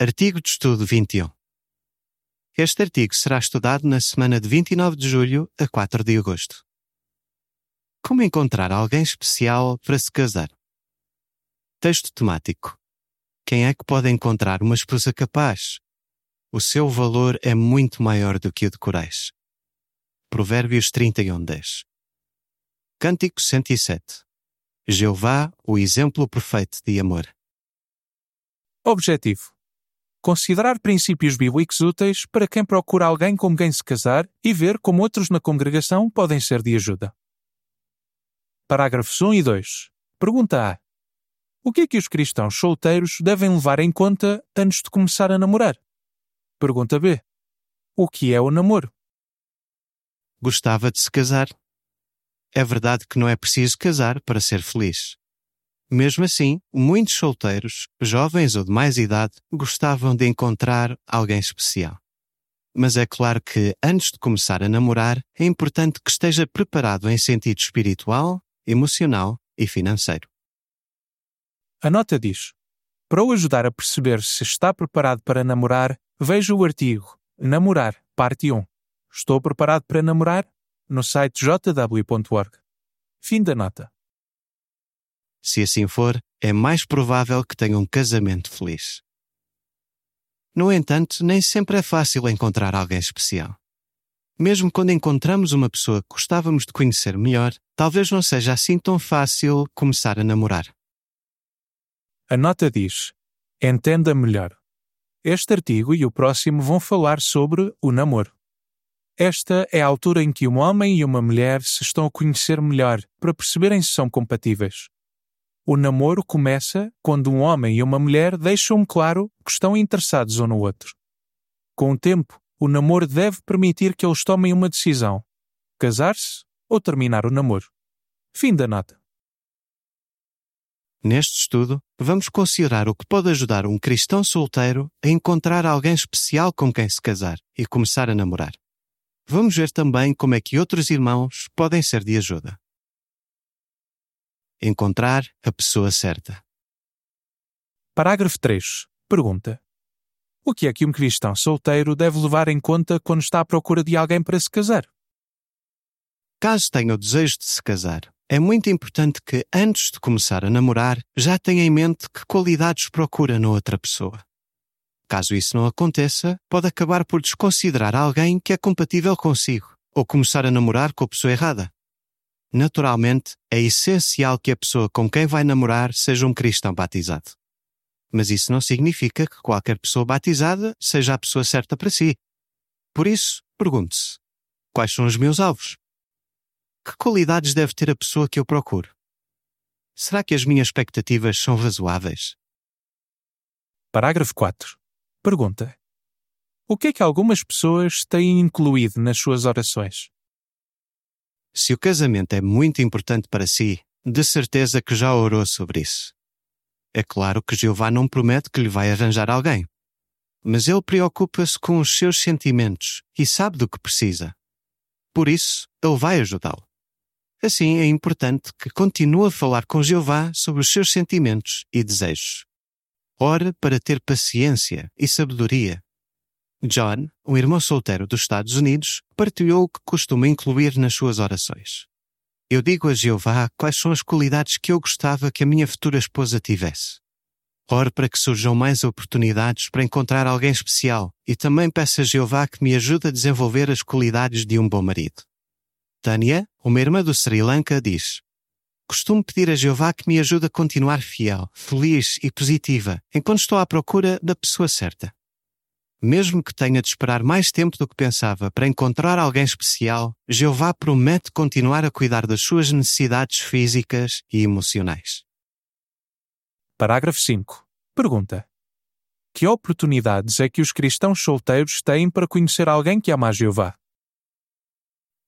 Artigo de Estudo 21. Este artigo será estudado na semana de 29 de julho a 4 de agosto. Como encontrar alguém especial para se casar? Texto temático. Quem é que pode encontrar uma esposa capaz? O seu valor é muito maior do que o de corais. Provérbios 31, 10. Cântico 107. Jeová, o exemplo perfeito de amor. Objetivo: Considerar princípios bíblicos úteis para quem procura alguém com quem se casar e ver como outros na congregação podem ser de ajuda. Parágrafos 1 e 2. Pergunta A. O que é que os cristãos solteiros devem levar em conta antes de começar a namorar? Pergunta B. O que é o namoro? Gostava de se casar. É verdade que não é preciso casar para ser feliz. Mesmo assim, muitos solteiros, jovens ou de mais idade, gostavam de encontrar alguém especial. Mas é claro que, antes de começar a namorar, é importante que esteja preparado em sentido espiritual, emocional e financeiro. A nota diz: Para o ajudar a perceber se está preparado para namorar, veja o artigo Namorar, parte 1. Estou preparado para namorar? no site jw.org. Fim da nota. Se assim for, é mais provável que tenha um casamento feliz. No entanto, nem sempre é fácil encontrar alguém especial. Mesmo quando encontramos uma pessoa que gostávamos de conhecer melhor, talvez não seja assim tão fácil começar a namorar. A nota diz: Entenda melhor. Este artigo e o próximo vão falar sobre o namoro. Esta é a altura em que um homem e uma mulher se estão a conhecer melhor para perceberem se são compatíveis. O namoro começa quando um homem e uma mulher deixam claro que estão interessados um no outro. Com o tempo, o namoro deve permitir que eles tomem uma decisão: casar-se ou terminar o namoro. Fim da nota. Neste estudo, vamos considerar o que pode ajudar um cristão solteiro a encontrar alguém especial com quem se casar e começar a namorar. Vamos ver também como é que outros irmãos podem ser de ajuda. Encontrar a pessoa certa. Parágrafo 3. Pergunta: O que é que um cristão solteiro deve levar em conta quando está à procura de alguém para se casar? Caso tenha o desejo de se casar, é muito importante que, antes de começar a namorar, já tenha em mente que qualidades procura na outra pessoa. Caso isso não aconteça, pode acabar por desconsiderar alguém que é compatível consigo ou começar a namorar com a pessoa errada. Naturalmente, é essencial que a pessoa com quem vai namorar seja um cristão batizado. Mas isso não significa que qualquer pessoa batizada seja a pessoa certa para si. Por isso, pergunte-se: quais são os meus alvos? Que qualidades deve ter a pessoa que eu procuro? Será que as minhas expectativas são razoáveis? Parágrafo 4. Pergunta: O que é que algumas pessoas têm incluído nas suas orações? Se o casamento é muito importante para si, de certeza que já orou sobre isso. É claro que Jeová não promete que lhe vai arranjar alguém, mas ele preocupa-se com os seus sentimentos e sabe do que precisa. Por isso, ele vai ajudá-lo. Assim, é importante que continue a falar com Jeová sobre os seus sentimentos e desejos. Ore para ter paciência e sabedoria. John, um irmão solteiro dos Estados Unidos, partilhou o que costuma incluir nas suas orações. Eu digo a Jeová quais são as qualidades que eu gostava que a minha futura esposa tivesse. Ore para que surjam mais oportunidades para encontrar alguém especial e também peço a Jeová que me ajude a desenvolver as qualidades de um bom marido. Tânia, uma irmã do Sri Lanka, diz: Costumo pedir a Jeová que me ajude a continuar fiel, feliz e positiva enquanto estou à procura da pessoa certa. Mesmo que tenha de esperar mais tempo do que pensava para encontrar alguém especial, Jeová promete continuar a cuidar das suas necessidades físicas e emocionais. Parágrafo 5. Pergunta: Que oportunidades é que os cristãos solteiros têm para conhecer alguém que ama a Jeová?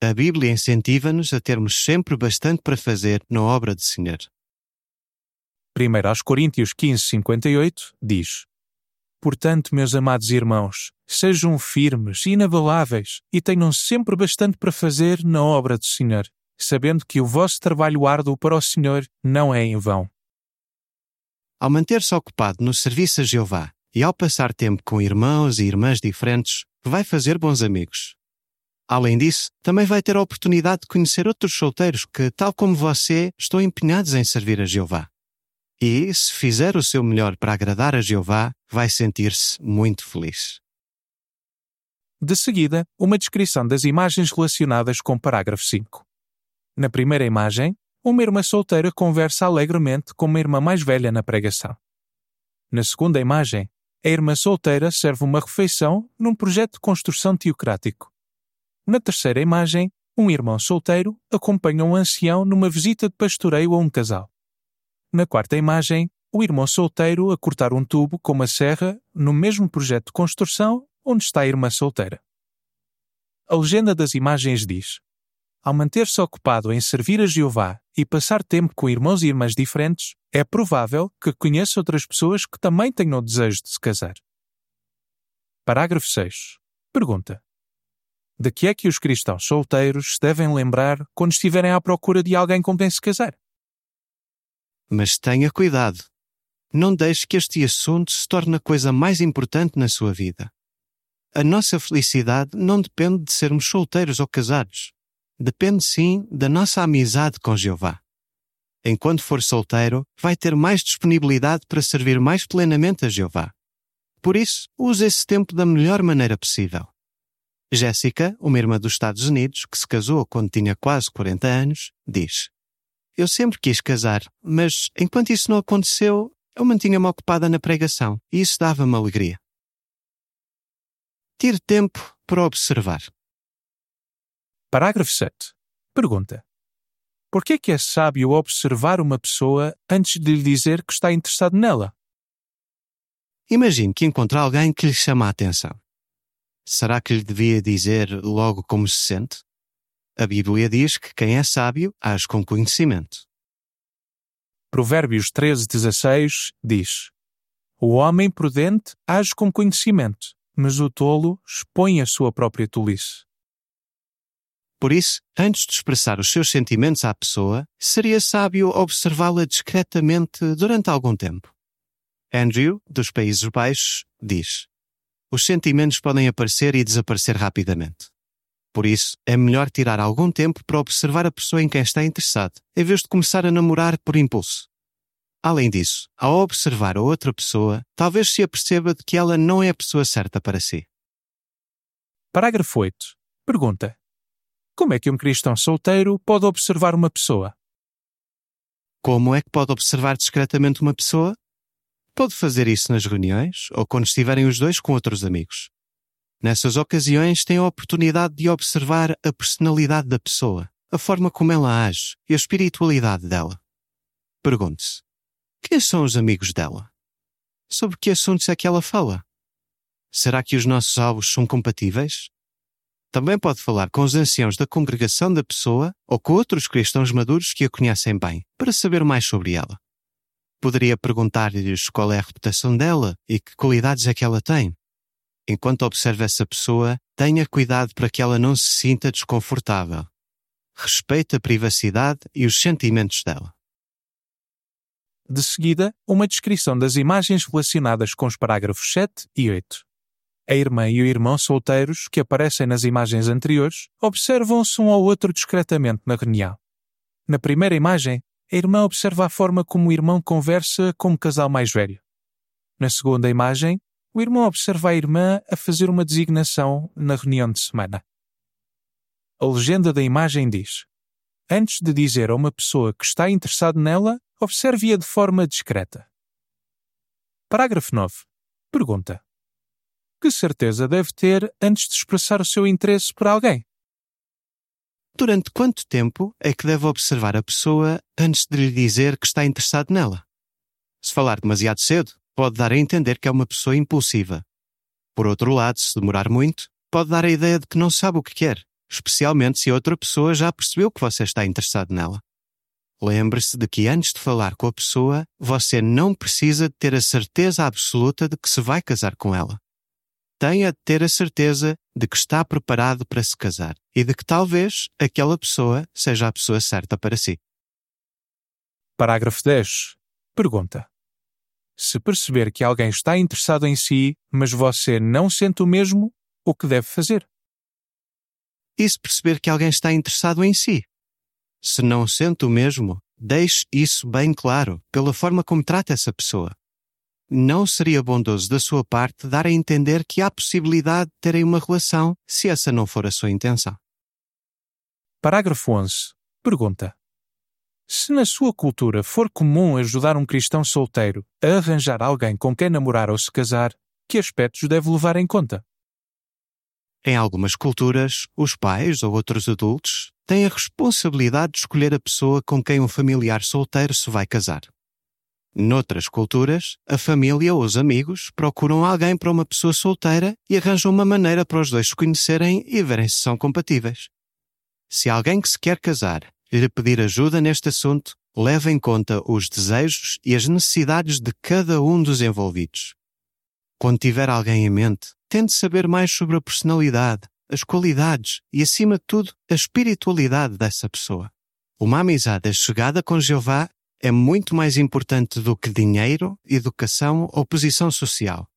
A Bíblia incentiva-nos a termos sempre bastante para fazer na obra do Senhor. 1 aos Coríntios 15, 58 diz: Portanto, meus amados irmãos, sejam firmes e inabaláveis e tenham sempre bastante para fazer na obra do Senhor, sabendo que o vosso trabalho árduo para o Senhor não é em vão. Ao manter-se ocupado no serviço a Jeová e ao passar tempo com irmãos e irmãs diferentes, vai fazer bons amigos. Além disso, também vai ter a oportunidade de conhecer outros solteiros que, tal como você, estão empenhados em servir a Jeová. E, se fizer o seu melhor para agradar a Jeová, vai sentir-se muito feliz. De seguida, uma descrição das imagens relacionadas com o parágrafo 5. Na primeira imagem, uma irmã solteira conversa alegremente com uma irmã mais velha na pregação. Na segunda imagem, a irmã solteira serve uma refeição num projeto de construção teocrático. Na terceira imagem, um irmão solteiro acompanha um ancião numa visita de pastoreio a um casal. Na quarta imagem, o irmão solteiro a cortar um tubo com uma serra no mesmo projeto de construção onde está a irmã solteira. A legenda das imagens diz: Ao manter-se ocupado em servir a Jeová e passar tempo com irmãos e irmãs diferentes, é provável que conheça outras pessoas que também tenham o desejo de se casar. Parágrafo 6. Pergunta: de que é que os cristãos solteiros devem lembrar quando estiverem à procura de alguém com quem se casar? Mas tenha cuidado. Não deixe que este assunto se torne a coisa mais importante na sua vida. A nossa felicidade não depende de sermos solteiros ou casados. Depende sim da nossa amizade com Jeová. Enquanto for solteiro, vai ter mais disponibilidade para servir mais plenamente a Jeová. Por isso, use esse tempo da melhor maneira possível. Jéssica, uma irmã dos Estados Unidos, que se casou quando tinha quase 40 anos, diz: Eu sempre quis casar, mas enquanto isso não aconteceu, eu mantinha-me ocupada na pregação e isso dava-me alegria. Tire tempo para observar. Parágrafo 7. Pergunta: Por que é que é sábio observar uma pessoa antes de lhe dizer que está interessado nela? Imagine que encontra alguém que lhe chama a atenção. Será que lhe devia dizer logo como se sente? A Bíblia diz que quem é sábio age com conhecimento. Provérbios 13:16 diz: O homem prudente age com conhecimento, mas o tolo expõe a sua própria tolice. Por isso, antes de expressar os seus sentimentos à pessoa, seria sábio observá-la discretamente durante algum tempo. Andrew, dos Países Baixos, diz: os sentimentos podem aparecer e desaparecer rapidamente. Por isso, é melhor tirar algum tempo para observar a pessoa em quem está interessado, em vez de começar a namorar por impulso. Além disso, ao observar a outra pessoa, talvez se aperceba de que ela não é a pessoa certa para si. Parágrafo 8. Pergunta: Como é que um cristão solteiro pode observar uma pessoa? Como é que pode observar discretamente uma pessoa? Pode fazer isso nas reuniões ou quando estiverem os dois com outros amigos. Nessas ocasiões, tem a oportunidade de observar a personalidade da pessoa, a forma como ela age e a espiritualidade dela. Pergunte-se: quem são os amigos dela? Sobre que assuntos é que ela fala? Será que os nossos alvos são compatíveis? Também pode falar com os anciãos da congregação da pessoa ou com outros cristãos maduros que a conhecem bem, para saber mais sobre ela. Poderia perguntar-lhes qual é a reputação dela e que qualidades é que ela tem. Enquanto observa essa pessoa, tenha cuidado para que ela não se sinta desconfortável. Respeite a privacidade e os sentimentos dela. De seguida, uma descrição das imagens relacionadas com os parágrafos 7 e 8. A irmã e o irmão solteiros, que aparecem nas imagens anteriores, observam-se um ao outro discretamente na reunião. Na primeira imagem, a irmã observa a forma como o irmão conversa com um casal mais velho. Na segunda imagem, o irmão observa a irmã a fazer uma designação na reunião de semana. A legenda da imagem diz: Antes de dizer a uma pessoa que está interessado nela, observe-a de forma discreta. Parágrafo 9. Pergunta: Que certeza deve ter antes de expressar o seu interesse por alguém? Durante quanto tempo é que deve observar a pessoa antes de lhe dizer que está interessado nela? Se falar demasiado cedo, pode dar a entender que é uma pessoa impulsiva. Por outro lado, se demorar muito, pode dar a ideia de que não sabe o que quer, especialmente se outra pessoa já percebeu que você está interessado nela. Lembre-se de que antes de falar com a pessoa, você não precisa ter a certeza absoluta de que se vai casar com ela tenha de ter a certeza de que está preparado para se casar e de que talvez aquela pessoa seja a pessoa certa para si. Parágrafo 10. Pergunta: Se perceber que alguém está interessado em si, mas você não sente o mesmo, o que deve fazer? E se perceber que alguém está interessado em si? Se não sente o mesmo, deixe isso bem claro pela forma como trata essa pessoa. Não seria bondoso da sua parte dar a entender que há possibilidade de terem uma relação se essa não for a sua intenção. Parágrafo 11. Pergunta: Se na sua cultura for comum ajudar um cristão solteiro a arranjar alguém com quem namorar ou se casar, que aspectos deve levar em conta? Em algumas culturas, os pais ou outros adultos têm a responsabilidade de escolher a pessoa com quem um familiar solteiro se vai casar. Noutras culturas, a família ou os amigos procuram alguém para uma pessoa solteira e arranjam uma maneira para os dois se conhecerem e verem se são compatíveis. Se alguém que se quer casar lhe pedir ajuda neste assunto, leve em conta os desejos e as necessidades de cada um dos envolvidos. Quando tiver alguém em mente, tente saber mais sobre a personalidade, as qualidades e, acima de tudo, a espiritualidade dessa pessoa. Uma amizade chegada com Jeová é muito mais importante do que dinheiro, educação ou posição social.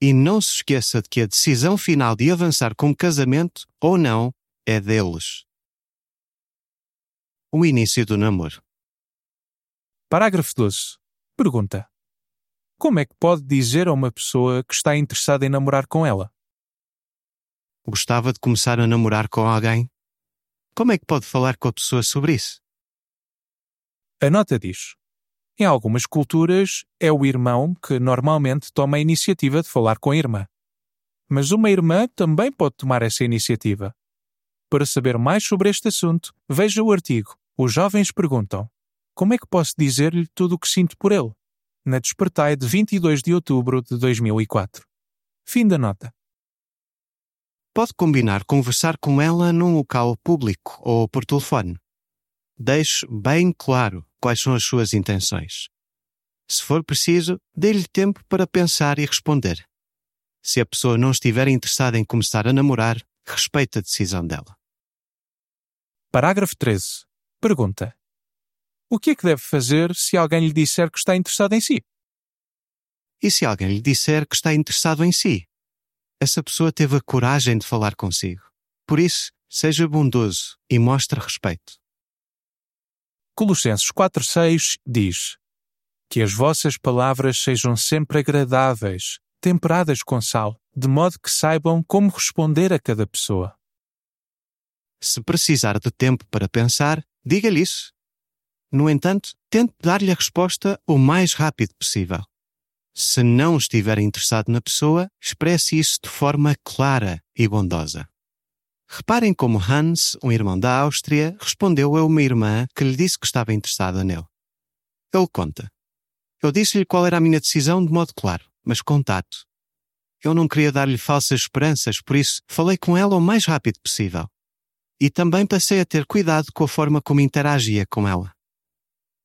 E não se esqueça de que a decisão final de avançar com o casamento ou não é deles. O início do namoro. Parágrafo 12. Pergunta: Como é que pode dizer a uma pessoa que está interessada em namorar com ela? Gostava de começar a namorar com alguém? Como é que pode falar com a pessoa sobre isso? A nota diz: Em algumas culturas, é o irmão que normalmente toma a iniciativa de falar com a irmã. Mas uma irmã também pode tomar essa iniciativa. Para saber mais sobre este assunto, veja o artigo Os Jovens Perguntam. Como é que posso dizer-lhe tudo o que sinto por ele? Na Despertai de 22 de outubro de 2004. Fim da nota. Pode combinar conversar com ela num local público ou por telefone. Deixe bem claro quais são as suas intenções. Se for preciso, dê-lhe tempo para pensar e responder. Se a pessoa não estiver interessada em começar a namorar, respeite a decisão dela. Parágrafo 13. Pergunta: O que é que deve fazer se alguém lhe disser que está interessado em si? E se alguém lhe disser que está interessado em si? Essa pessoa teve a coragem de falar consigo. Por isso, seja bondoso e mostre respeito. Colossenses 4,6 diz: Que as vossas palavras sejam sempre agradáveis, temperadas com sal, de modo que saibam como responder a cada pessoa. Se precisar de tempo para pensar, diga-lhe isso. No entanto, tente dar-lhe a resposta o mais rápido possível. Se não estiver interessado na pessoa, expresse isso de forma clara e bondosa. Reparem como Hans, um irmão da Áustria, respondeu a uma irmã que lhe disse que estava interessada nele. Ele conta. Eu disse-lhe qual era a minha decisão de modo claro, mas com tato. Eu não queria dar-lhe falsas esperanças, por isso falei com ela o mais rápido possível. E também passei a ter cuidado com a forma como interagia com ela.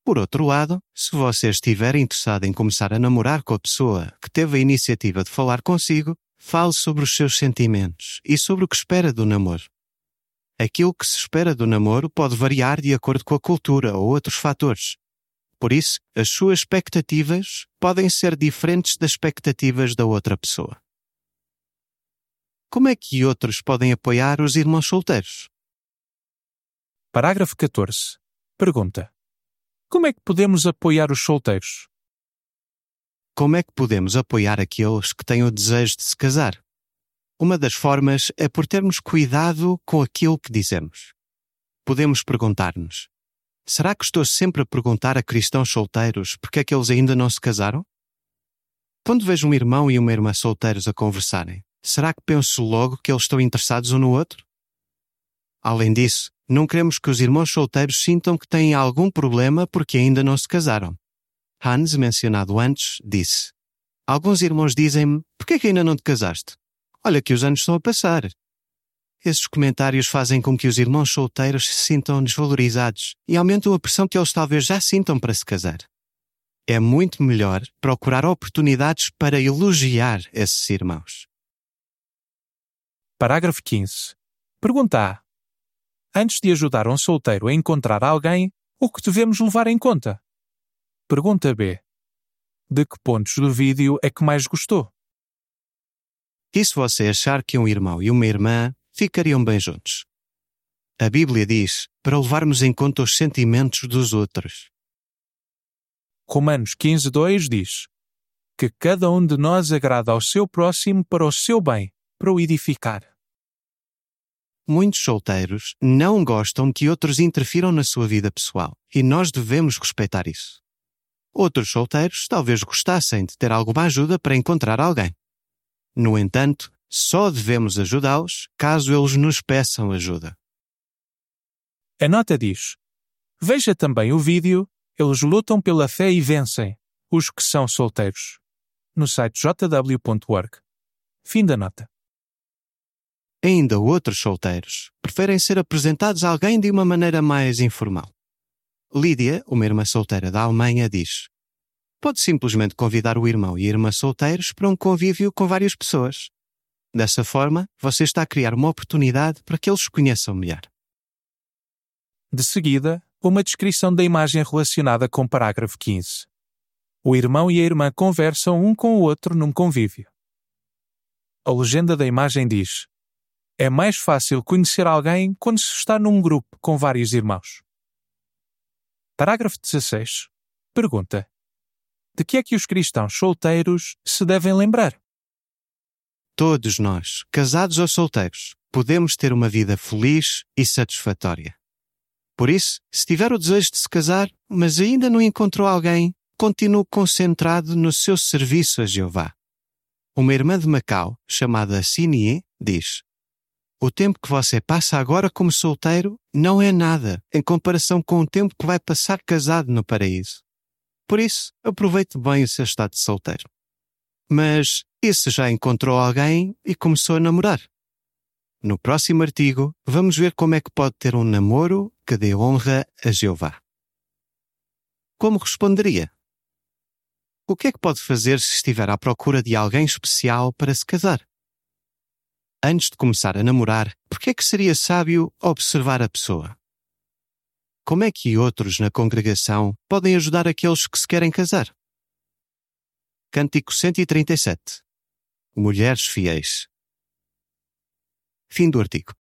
Por outro lado, se você estiver interessado em começar a namorar com a pessoa que teve a iniciativa de falar consigo, Fale sobre os seus sentimentos e sobre o que espera do namoro. Aquilo que se espera do namoro pode variar de acordo com a cultura ou outros fatores. Por isso, as suas expectativas podem ser diferentes das expectativas da outra pessoa. Como é que outros podem apoiar os irmãos solteiros? Parágrafo 14. Pergunta: Como é que podemos apoiar os solteiros? Como é que podemos apoiar aqueles que têm o desejo de se casar? Uma das formas é por termos cuidado com aquilo que dizemos. Podemos perguntar-nos: será que estou sempre a perguntar a cristãos solteiros porque é que eles ainda não se casaram? Quando vejo um irmão e uma irmã solteiros a conversarem, será que penso logo que eles estão interessados um no outro? Além disso, não queremos que os irmãos solteiros sintam que têm algum problema porque ainda não se casaram. Hans, mencionado antes, disse: Alguns irmãos dizem-me: Por que é que ainda não te casaste? Olha que os anos estão a passar. Esses comentários fazem com que os irmãos solteiros se sintam desvalorizados e aumentam a pressão que eles talvez já sintam para se casar. É muito melhor procurar oportunidades para elogiar esses irmãos. Parágrafo 15. Pergunta A. Antes de ajudar um solteiro a encontrar alguém, o que devemos levar em conta? Pergunta B. De que pontos do vídeo é que mais gostou? E se você achar que um irmão e uma irmã ficariam bem juntos? A Bíblia diz para levarmos em conta os sentimentos dos outros. Romanos 15:2 diz que cada um de nós agrada ao seu próximo para o seu bem, para o edificar. Muitos solteiros não gostam que outros interfiram na sua vida pessoal e nós devemos respeitar isso. Outros solteiros talvez gostassem de ter alguma ajuda para encontrar alguém. No entanto, só devemos ajudá-los caso eles nos peçam ajuda. A nota diz: Veja também o vídeo Eles lutam pela fé e vencem, os que são solteiros. No site jw.org. Fim da nota. Ainda outros solteiros preferem ser apresentados a alguém de uma maneira mais informal. Lídia, uma irmã solteira da Alemanha, diz: Pode simplesmente convidar o irmão e a irmã solteiros para um convívio com várias pessoas. Dessa forma, você está a criar uma oportunidade para que eles se conheçam melhor. De seguida, uma descrição da imagem relacionada com o parágrafo 15. O irmão e a irmã conversam um com o outro num convívio. A legenda da imagem diz: É mais fácil conhecer alguém quando se está num grupo com vários irmãos. Parágrafo 16. Pergunta: De que é que os cristãos solteiros se devem lembrar? Todos nós, casados ou solteiros, podemos ter uma vida feliz e satisfatória. Por isso, se tiver o desejo de se casar, mas ainda não encontrou alguém, continue concentrado no seu serviço a Jeová. Uma irmã de Macau, chamada Sinie, diz: O tempo que você passa agora como solteiro não é nada em comparação com o tempo que vai passar casado no paraíso. Por isso, aproveite bem o seu estado de solteiro. Mas, e se já encontrou alguém e começou a namorar? No próximo artigo, vamos ver como é que pode ter um namoro que dê honra a Jeová. Como responderia? O que é que pode fazer se estiver à procura de alguém especial para se casar? Antes de começar a namorar, por que é que seria sábio observar a pessoa? Como é que outros na congregação podem ajudar aqueles que se querem casar? Cântico 137 Mulheres fiéis Fim do artigo.